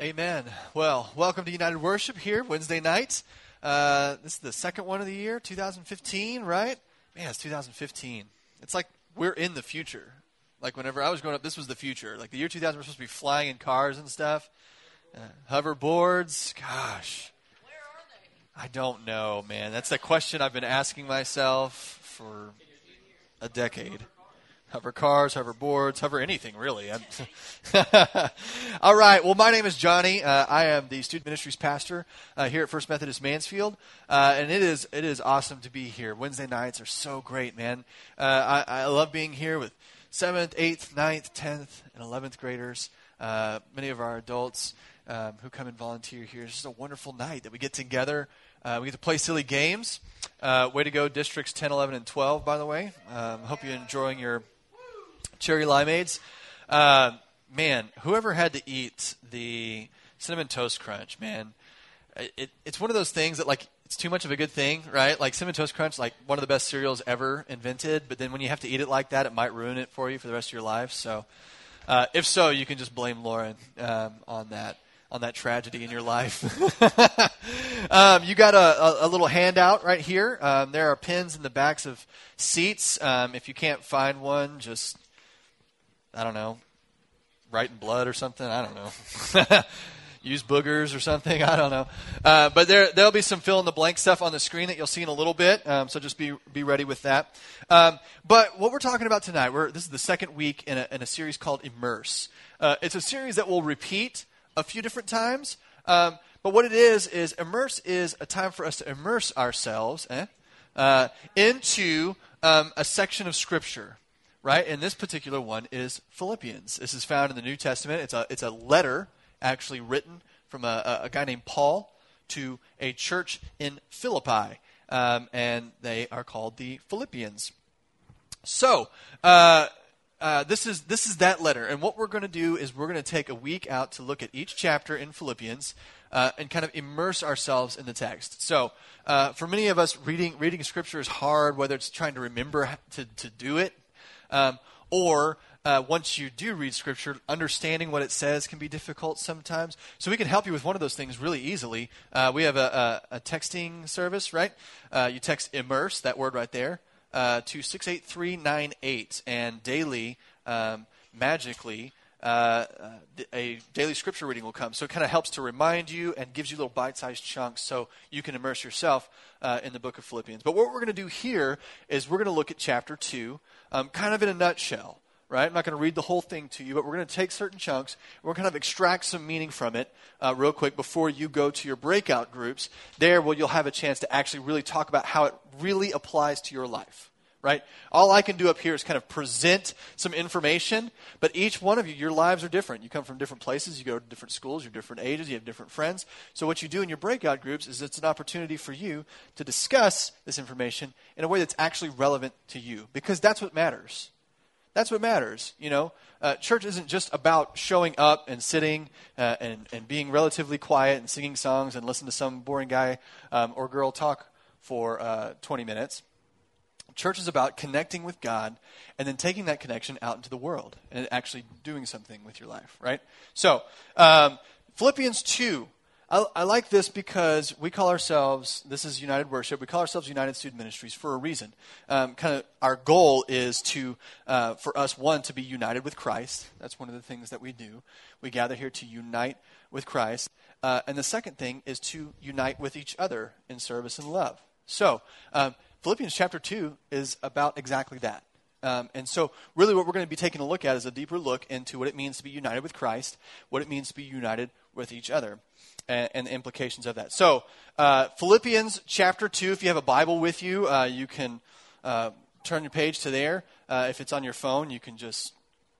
Amen. Well, welcome to United Worship here Wednesday night. Uh, this is the second one of the year, 2015, right? Man, it's 2015. It's like we're in the future. Like whenever I was growing up, this was the future. Like the year 2000, we're supposed to be flying in cars and stuff, uh, hoverboards. Gosh, where are they? I don't know, man. That's the question I've been asking myself for a decade hover cars, hover boards, hover anything really. All right. Well, my name is Johnny. Uh, I am the student ministries pastor uh, here at First Methodist Mansfield, uh, and it is it is awesome to be here. Wednesday nights are so great, man. Uh, I, I, love being here with seventh, eighth, 9th, tenth, and eleventh graders. Uh, many of our adults um, who come and volunteer here. It's just a wonderful night that we get together. Uh, we get to play silly games. way to go, districts 10, 11, and 12, by the way. Um, hope you're enjoying your cherry limeades. Uh, man, whoever had to eat the cinnamon toast crunch, man, it, it's one of those things that like it's too much of a good thing, right? Like cinnamon toast crunch, like one of the best cereals ever invented. But then when you have to eat it like that, it might ruin it for you for the rest of your life. So, uh, if so, you can just blame Lauren um, on that on that tragedy in your life. um, you got a, a, a, little handout right here. Um, there are pins in the backs of seats. Um, if you can't find one, just I don't know, writing blood or something. I don't know. Use boogers or something. I don't know. Uh, but there, there'll be some fill in the blank stuff on the screen that you'll see in a little bit. Um, so just be, be ready with that. Um, but what we're talking about tonight, we're, this is the second week in a, in a series called Immerse. Uh, it's a series that will repeat a few different times. Um, but what it is, is Immerse is a time for us to immerse ourselves eh, uh, into um, a section of Scripture right? And this particular one is Philippians. This is found in the New Testament. It's a, it's a letter actually written from a, a guy named Paul to a church in Philippi, um, and they are called the Philippians. So, uh, uh, this is this is that letter, and what we're going to do is we're going to take a week out to look at each chapter in Philippians uh, and kind of immerse ourselves in the text. So, uh, for many of us, reading reading Scripture is hard, whether it's trying to remember to to do it, um, or uh, once you do read Scripture, understanding what it says can be difficult sometimes. So we can help you with one of those things really easily. Uh, we have a, a, a, texting service, right? Uh, you text immerse, that word right there, uh, to 68398, and daily, um, magically, uh, uh, a daily scripture reading will come. So it kind of helps to remind you and gives you little bite sized chunks so you can immerse yourself in the book of Philippians. But what we're going to do here is we're going to look at chapter 2, um, kind of in a nutshell. Right? I'm not going to read the whole thing to you, but we're going to take certain chunks. We're going to kind of extract some meaning from it uh, real quick before you go to your breakout groups. There, well, you'll have a chance to actually really talk about how it really applies to your life right? All I can do up here is kind of present some information, but each one of you, your lives are different. You come from different places, you go to different schools, you're different ages, you have different friends. So, what you do in your breakout groups is it's an opportunity for you to discuss this information in a way that's actually relevant to you, because that's what matters. That's what matters, you know. Uh, church isn't just about showing up and sitting uh, and, and being relatively quiet and singing songs and listen to some boring guy um, or girl talk for uh, 20 minutes Church is about connecting with God and then taking that connection out into the world and actually doing something with your life, right? So, um, Philippians 2. I, I, like this because we call ourselves, this is United Worship, we call ourselves United Student Ministries for a reason. Um, kind of our goal is to, uh, for us, one, to be united with Christ. That's one of the things that we do. We gather here to unite with Christ. Uh, and the second thing is to unite with each other in service and love. So, um, Philippians chapter 2 is about exactly that. Um, and so, really, what we're going to be taking a look at is a deeper look into what it means to be united with Christ, what it means to be united with each other, and, and the implications of that. So, uh, Philippians chapter 2, if you have a Bible with you, uh, you can uh, turn your page to there. Uh, if it's on your phone, you can just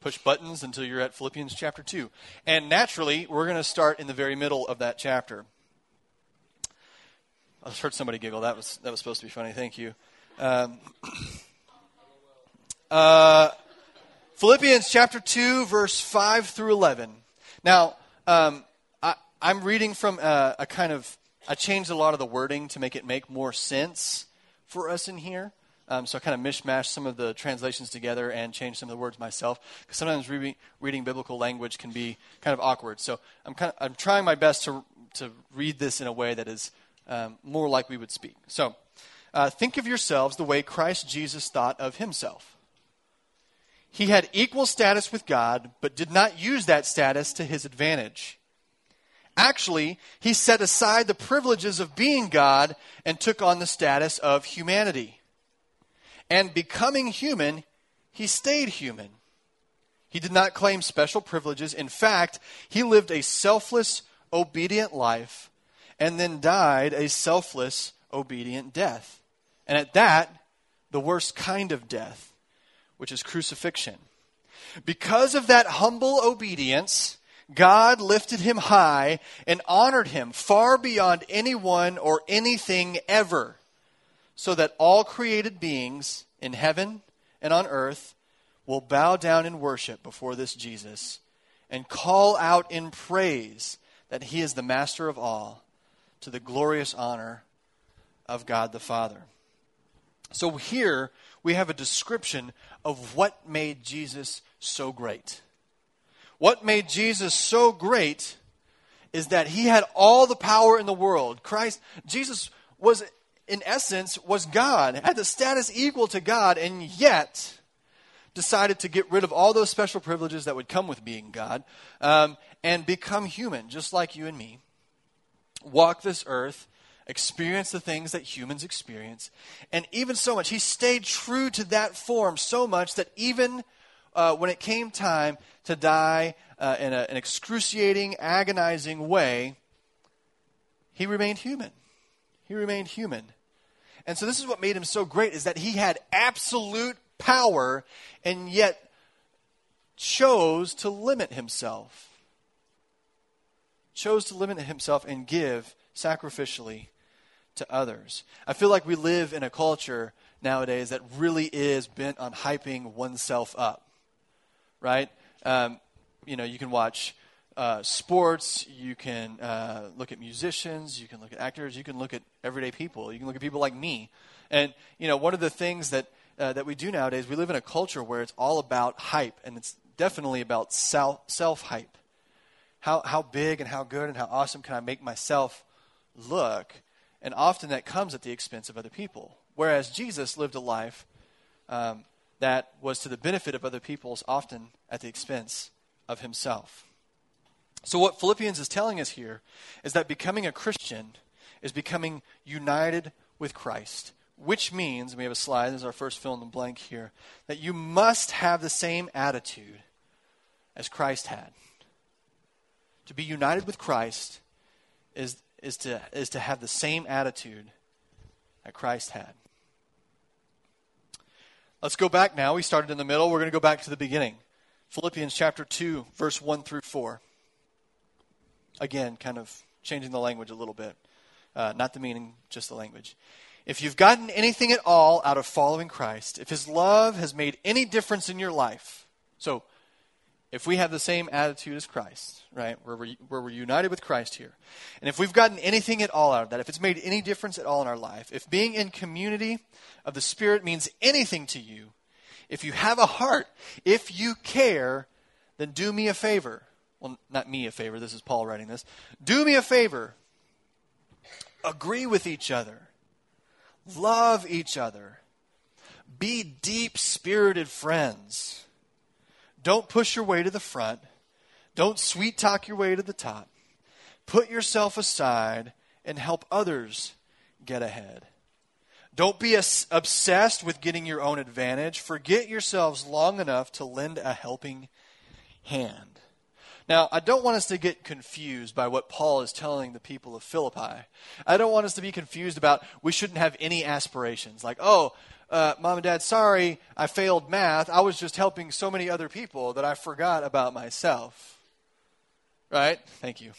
push buttons until you're at Philippians chapter 2. And naturally, we're going to start in the very middle of that chapter. I heard somebody giggle. That was that was supposed to be funny. Thank you. Um, uh, Philippians chapter two, verse five through eleven. Now, um, I, am reading from a, a, kind of. I changed a lot of the wording to make it make more sense for us in here. Um, so I kind of mishmashed some of the translations together and changed some of the words myself because sometimes re- reading biblical language can be kind of awkward. So I'm kind of I'm trying my best to to read this in a way that is um, more like we would speak. So uh, think of yourselves the way Christ Jesus thought of himself. He had equal status with God, but did not use that status to his advantage. Actually, he set aside the privileges of being God and took on the status of humanity. And becoming human, he stayed human. He did not claim special privileges. In fact, he lived a selfless, obedient life and then died a selfless, obedient death. And at that, the worst kind of death, which is crucifixion. Because of that humble obedience, God lifted him high and honored him far beyond anyone or anything ever, so that all created beings in heaven and on earth will bow down in worship before this Jesus and call out in praise that he is the master of all to the glorious honor of God the Father. So here we have a description of what made Jesus so great. What made Jesus so great is that he had all the power in the world. Christ, Jesus was, in essence, was God, had the status equal to God, and yet decided to get rid of all those special privileges that would come with being God um, and become human, just like you and me. Walk this earth, experience the things that humans experience, and even so much, he stayed true to that form so much that even uh, when it came time to die uh, in a, an excruciating, agonizing way, he remained human. He remained human. And so this is what made him so great is that he had absolute power and yet chose to limit himself. Chose to limit himself and give sacrificially to others. I feel like we live in a culture nowadays that really is bent on hyping oneself up, right? Um, you know, you can watch uh, sports, you can uh, look at musicians, you can look at actors, you can look at everyday people, you can look at people like me. And, you know, one of the things that uh, that we do nowadays, we live in a culture where it's all about hype, and it's definitely about self self hype. How, how big and how good and how awesome can I make myself look? And often that comes at the expense of other people. Whereas Jesus lived a life um, that was to the benefit of other people's, often at the expense of himself. So, what Philippians is telling us here is that becoming a Christian is becoming united with Christ which means, we have a slide, this is our first fill in the blank here, that you must have the same attitude as Christ had. To be united with Christ is, is, to, is to have the same attitude that Christ had. Let's go back now. We started in the middle. We're going to go back to the beginning. Philippians chapter 2, verse 1 through 4. Again, kind of changing the language a little bit. Uh, not the meaning, just the language. If you've gotten anything at all out of following Christ, if his love has made any difference in your life, so if we have the same attitude as Christ, right, where we're, where we're united with Christ here, and if we've gotten anything at all out of that, if it's made any difference at all in our life, if being in community of the Spirit means anything to you, if you have a heart, if you care, then do me a favor. Well, not me a favor, this is Paul writing this. Do me a favor. Agree with each other Love each other. Be deep spirited friends. Don't push your way to the front. Don't sweet talk your way to the top. Put yourself aside and help others get ahead. Don't be obsessed with getting your own advantage. Forget yourselves long enough to lend a helping hand. Now, I don't want us to get confused by what Paul is telling the people of Philippi. I don't want us to be confused about we shouldn't have any aspirations. Like, oh, uh, mom and dad, sorry, I failed math. I was just helping so many other people that I forgot about myself. Right? Thank you.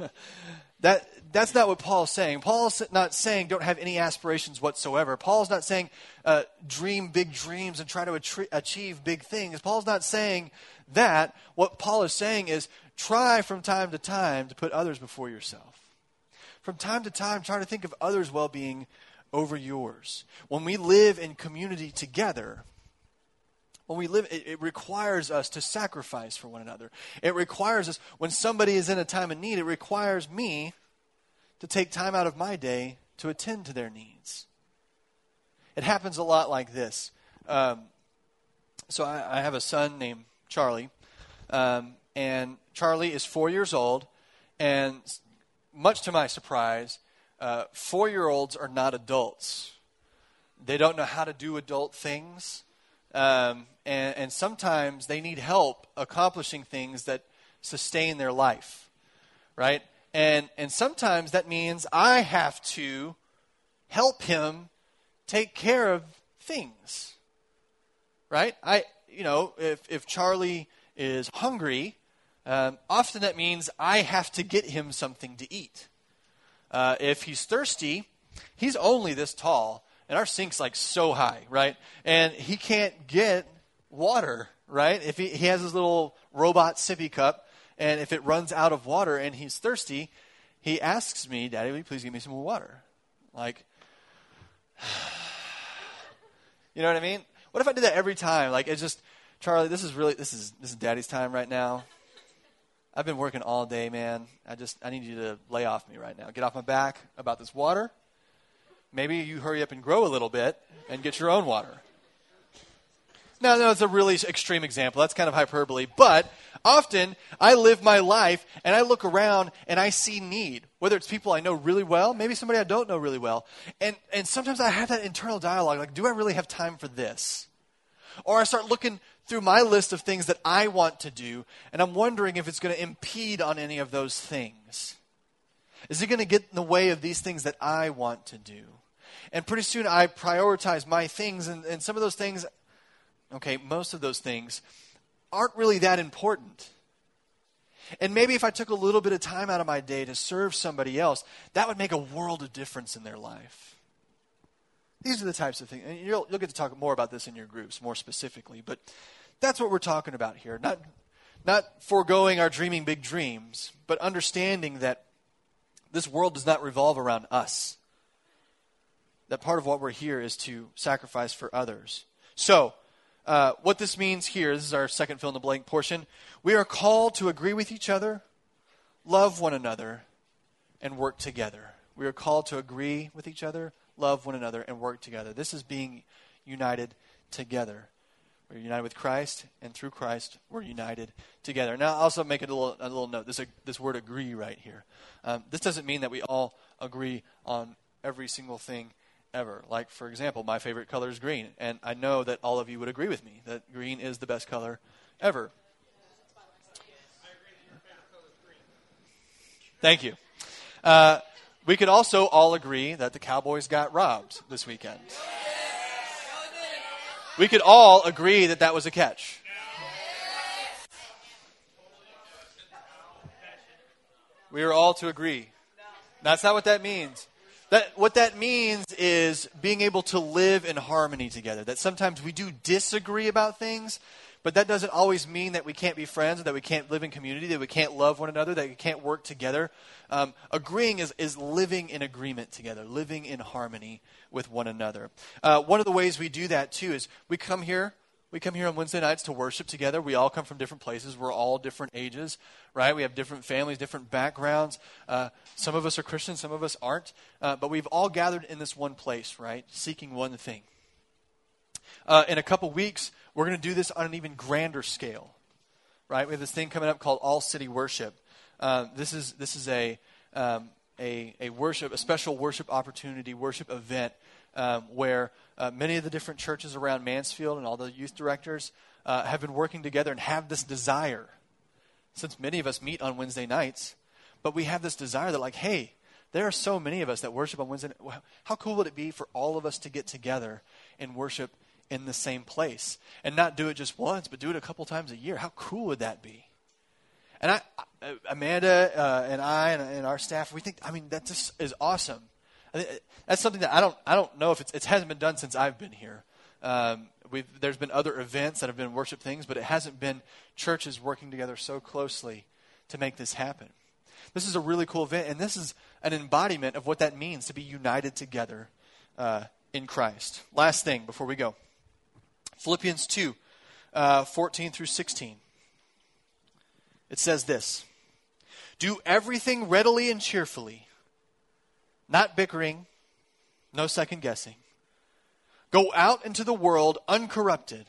that that's not what Paul's saying. Paul's not saying don't have any aspirations whatsoever. Paul's not saying uh, dream big dreams and try to achieve big things. Paul's not saying that, what Paul is saying is try from time to time to put others before yourself. From time to time, try to think of others' well being over yours. When we live in community together, when we live, it, it, requires us to sacrifice for one another. It requires us, when somebody is in a time of need, it requires me to take time out of my day to attend to their needs. It happens a lot like this. Um, so I, I, have a son named Charlie, um, and Charlie is four years old, and much to my surprise, uh, four year olds are not adults. They don't know how to do adult things. Um, and, and sometimes they need help accomplishing things that sustain their life, right? And, and sometimes that means I have to help him take care of things, right? I, you know, if, if Charlie is hungry, um, often that means I have to get him something to eat. Uh, if he's thirsty, he's only this tall, and our sink's like so high, right? And he can't get water, right? If he, he has his little robot sippy cup, and if it runs out of water and he's thirsty, he asks me, Daddy, will you please give me some more water? Like, you know what I mean? What if I did that every time? Like, it's just, Charlie, this is really, this is, this is Daddy's time right now. I've been working all day, man. I just, I need you to lay off me right now. Get off my back about this water. Maybe you hurry up and grow a little bit and get your own water. No, no, it's a really extreme example. That's kind of hyperbole. But often I live my life and I look around and I see need, whether it's people I know really well, maybe somebody I don't know really well. And, and sometimes I have that internal dialogue like, do I really have time for this? Or I start looking through my list of things that I want to do and I'm wondering if it's going to impede on any of those things. Is it going to get in the way of these things that I want to do? And pretty soon I prioritize my things, and, and some of those things okay, most of those things aren't really that important. And maybe if I took a little bit of time out of my day to serve somebody else, that would make a world of difference in their life. These are the types of things, and you'll, you'll get to talk more about this in your groups more specifically, but that's what we're talking about here. Not, not foregoing our dreaming big dreams, but understanding that this world does not revolve around us. That part of what we're here is to sacrifice for others. So, uh, what this means here, this is our second fill in the blank portion. We are called to agree with each other, love one another, and work together. We are called to agree with each other, love one another, and work together. This is being united together. We're united with Christ, and through Christ, we're united together. Now, I'll also make a little, a little note. This, this word agree right here. Um, this doesn't mean that we all agree on every single thing ever. Like, for example, my favorite color is green, and I know that all of you would agree with me that green is the best color ever. Thank you. Uh, we could also all agree that the Cowboys got robbed this weekend. We could all agree that that was a catch. We are all to agree. That's not what that means. That, what that means is being able to live in harmony together. That sometimes we do disagree about things, but that doesn't always mean that we can't be friends, that we can't live in community, that we can't love one another, that we can't work together. Um, agreeing is, is living in agreement together, living in harmony with one another. Uh, one of the ways we do that, too, is we come here we come here on Wednesday nights to worship together. We all come from different places. We're all different ages, right? We have different families, different backgrounds. Uh, some of us are Christians, some of us aren't. Uh, but we've all gathered in this one place, right? Seeking one thing. Uh, in a couple weeks, we're going to do this on an even grander scale, right? We have this thing coming up called All City Worship. Uh, this is this is a um, a, a worship, a special worship opportunity, worship event um, where uh, many of the different churches around Mansfield and all the youth directors uh, have been working together and have this desire. Since many of us meet on Wednesday nights, but we have this desire that, like, hey, there are so many of us that worship on Wednesday. How cool would it be for all of us to get together and worship in the same place and not do it just once, but do it a couple times a year? How cool would that be? And I, Amanda uh, and I and, and, our staff, we think, I mean, that just is awesome. That's something that I don't, I don't know if it's, it hasn't been done since I've been here. Um, there's been other events that have been worship things, but it hasn't been churches working together so closely to make this happen. This is a really cool event, and this is an embodiment of what that means to be united together uh, in Christ. Last thing before we go Philippians 2 uh, 14 through 16. It says this Do everything readily and cheerfully, not bickering, no second guessing. Go out into the world uncorrupted,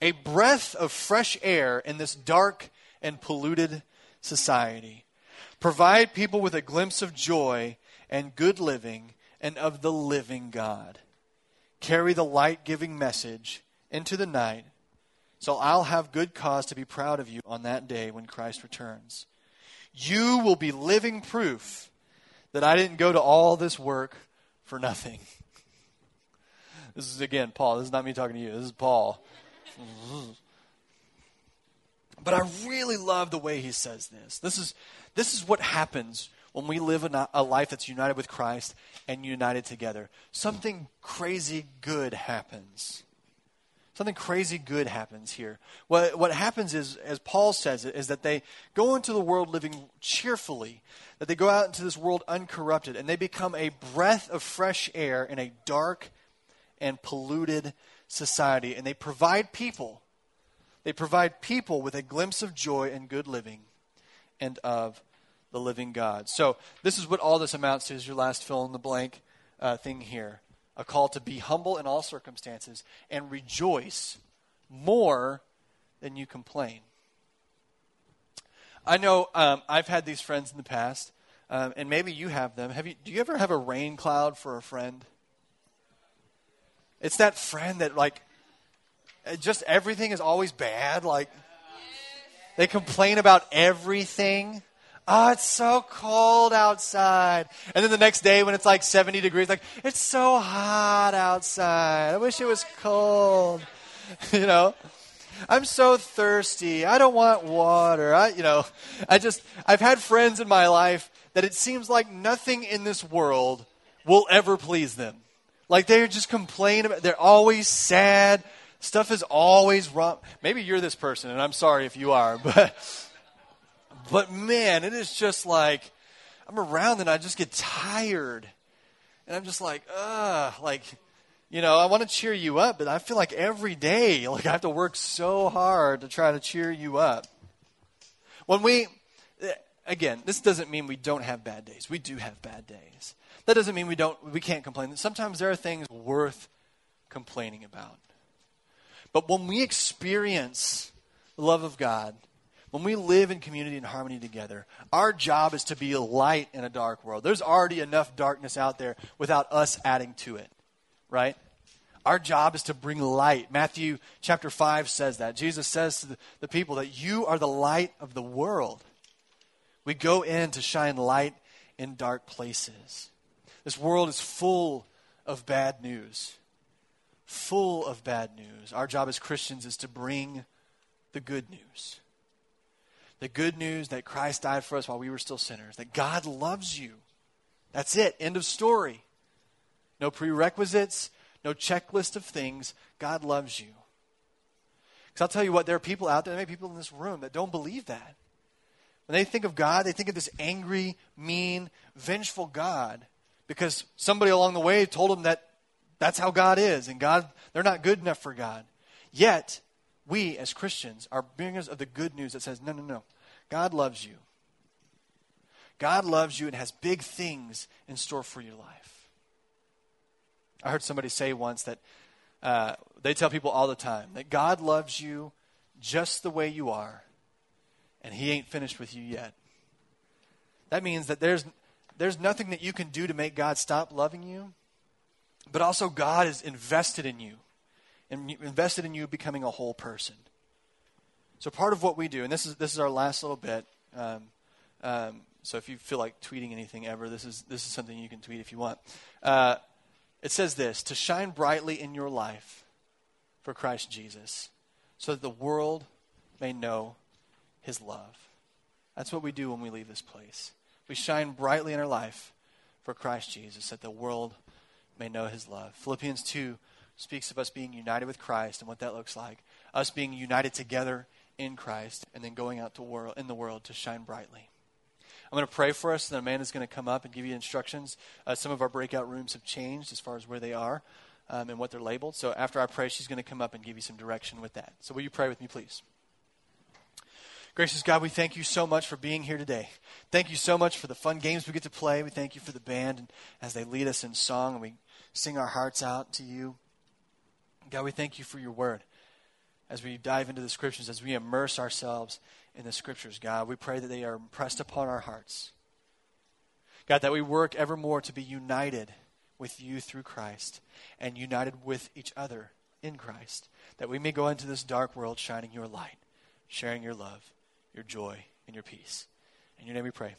a breath of fresh air in this dark and polluted society. Provide people with a glimpse of joy and good living and of the living God. Carry the light giving message into the night, so I'll have good cause to be proud of you on that day when Christ returns. You will be living proof that I didn't go to all this work for nothing. This is again Paul. This is not me talking to you. This is Paul. But I really love the way he says this. This is this is what happens when we live a, a life that's united with Christ and united together. Something crazy good happens. Something crazy good happens here. What, what happens is, as Paul says it, is that they go into the world living cheerfully, that they go out into this world uncorrupted, and they become a breath of fresh air in a dark and polluted society. And they provide people, they provide people with a glimpse of joy and good living and of the living God. So, this is what all this amounts to, is your last fill in the blank uh, thing here. A call to be humble in all circumstances and rejoice more than you complain. I know um, I've had these friends in the past, um, and maybe you have them. Have you? Do you ever have a rain cloud for a friend? It's that friend that like, just everything is always bad. Like, they complain about everything. Oh, it's so cold outside. And then the next day when it's like 70 degrees, like, it's so hot outside. I wish it was cold. you know? I'm so thirsty. I don't want water. I, you know, I just, I've had friends in my life that it seems like nothing in this world will ever please them. Like they're just complain about, they're always sad. Stuff is always wrong. Maybe you're this person, and I'm sorry if you are, but but man, it is just like I'm around and I just get tired. And I'm just like, ugh, like, you know, I want to cheer you up, but I feel like every day, like I have to work so hard to try to cheer you up. When we, eh, again, this doesn't mean we don't have bad days. We do have bad days. That doesn't mean we don't, we can't complain. Sometimes there are things worth complaining about. But when we experience the love of God, when we live in community and harmony together, our job is to be a light in a dark world. There's already enough darkness out there without us adding to it, right? Our job is to bring light. Matthew chapter 5 says that. Jesus says to the, people that you are the light of the world. We go in to shine light in dark places. This world is full of bad news. Full of bad news. Our job as Christians is to bring the good news the good news that Christ died for us while we were still sinners, that God loves you. That's it. End of story. No prerequisites, no checklist of things. God loves you. Because I'll tell you what, there are people out there, there may be people in this room that don't believe that. When they think of God, they think of this angry, mean, vengeful God because somebody along the way told them that that's how God is, and God, they're not good enough for God. Yet, we as Christians are bringers of the good news that says, no, no, no. God loves you. God loves you and has big things in store for your life. I heard somebody say once that uh, they tell people all the time that God loves you just the way you are, and He ain't finished with you yet. That means that there's, there's nothing that you can do to make God stop loving you, but also God is invested in you and invested in you becoming a whole person. So part of what we do, and this is this is our last little bit. Um, um, so if you feel like tweeting anything ever, this is this is something you can tweet if you want. Uh, it says this: to shine brightly in your life for Christ Jesus, so that the world may know His love. That's what we do when we leave this place. We shine brightly in our life for Christ Jesus, that the world may know His love. Philippians two speaks of us being united with Christ and what that looks like. Us being united together in Christ and then going out to world, in the world to shine brightly. I'm going to pray for us, and then Amanda's going to come up and give you instructions. Uh, some of our breakout rooms have changed as far as where they are um, and what they're labeled. So after I pray, she's going to come up and give you some direction with that. So will you pray with me, please? Gracious God, we thank you so much for being here today. Thank you so much for the fun games we get to play. We thank you for the band and as they lead us in song and we sing our hearts out to you. God, we thank you for your word. As we dive into the scriptures, as we immerse ourselves in the scriptures, God, we pray that they are impressed upon our hearts. God, that we work evermore to be united with you through Christ and united with each other in Christ, that we may go into this dark world shining your light, sharing your love, your joy, and your peace. In your name we pray.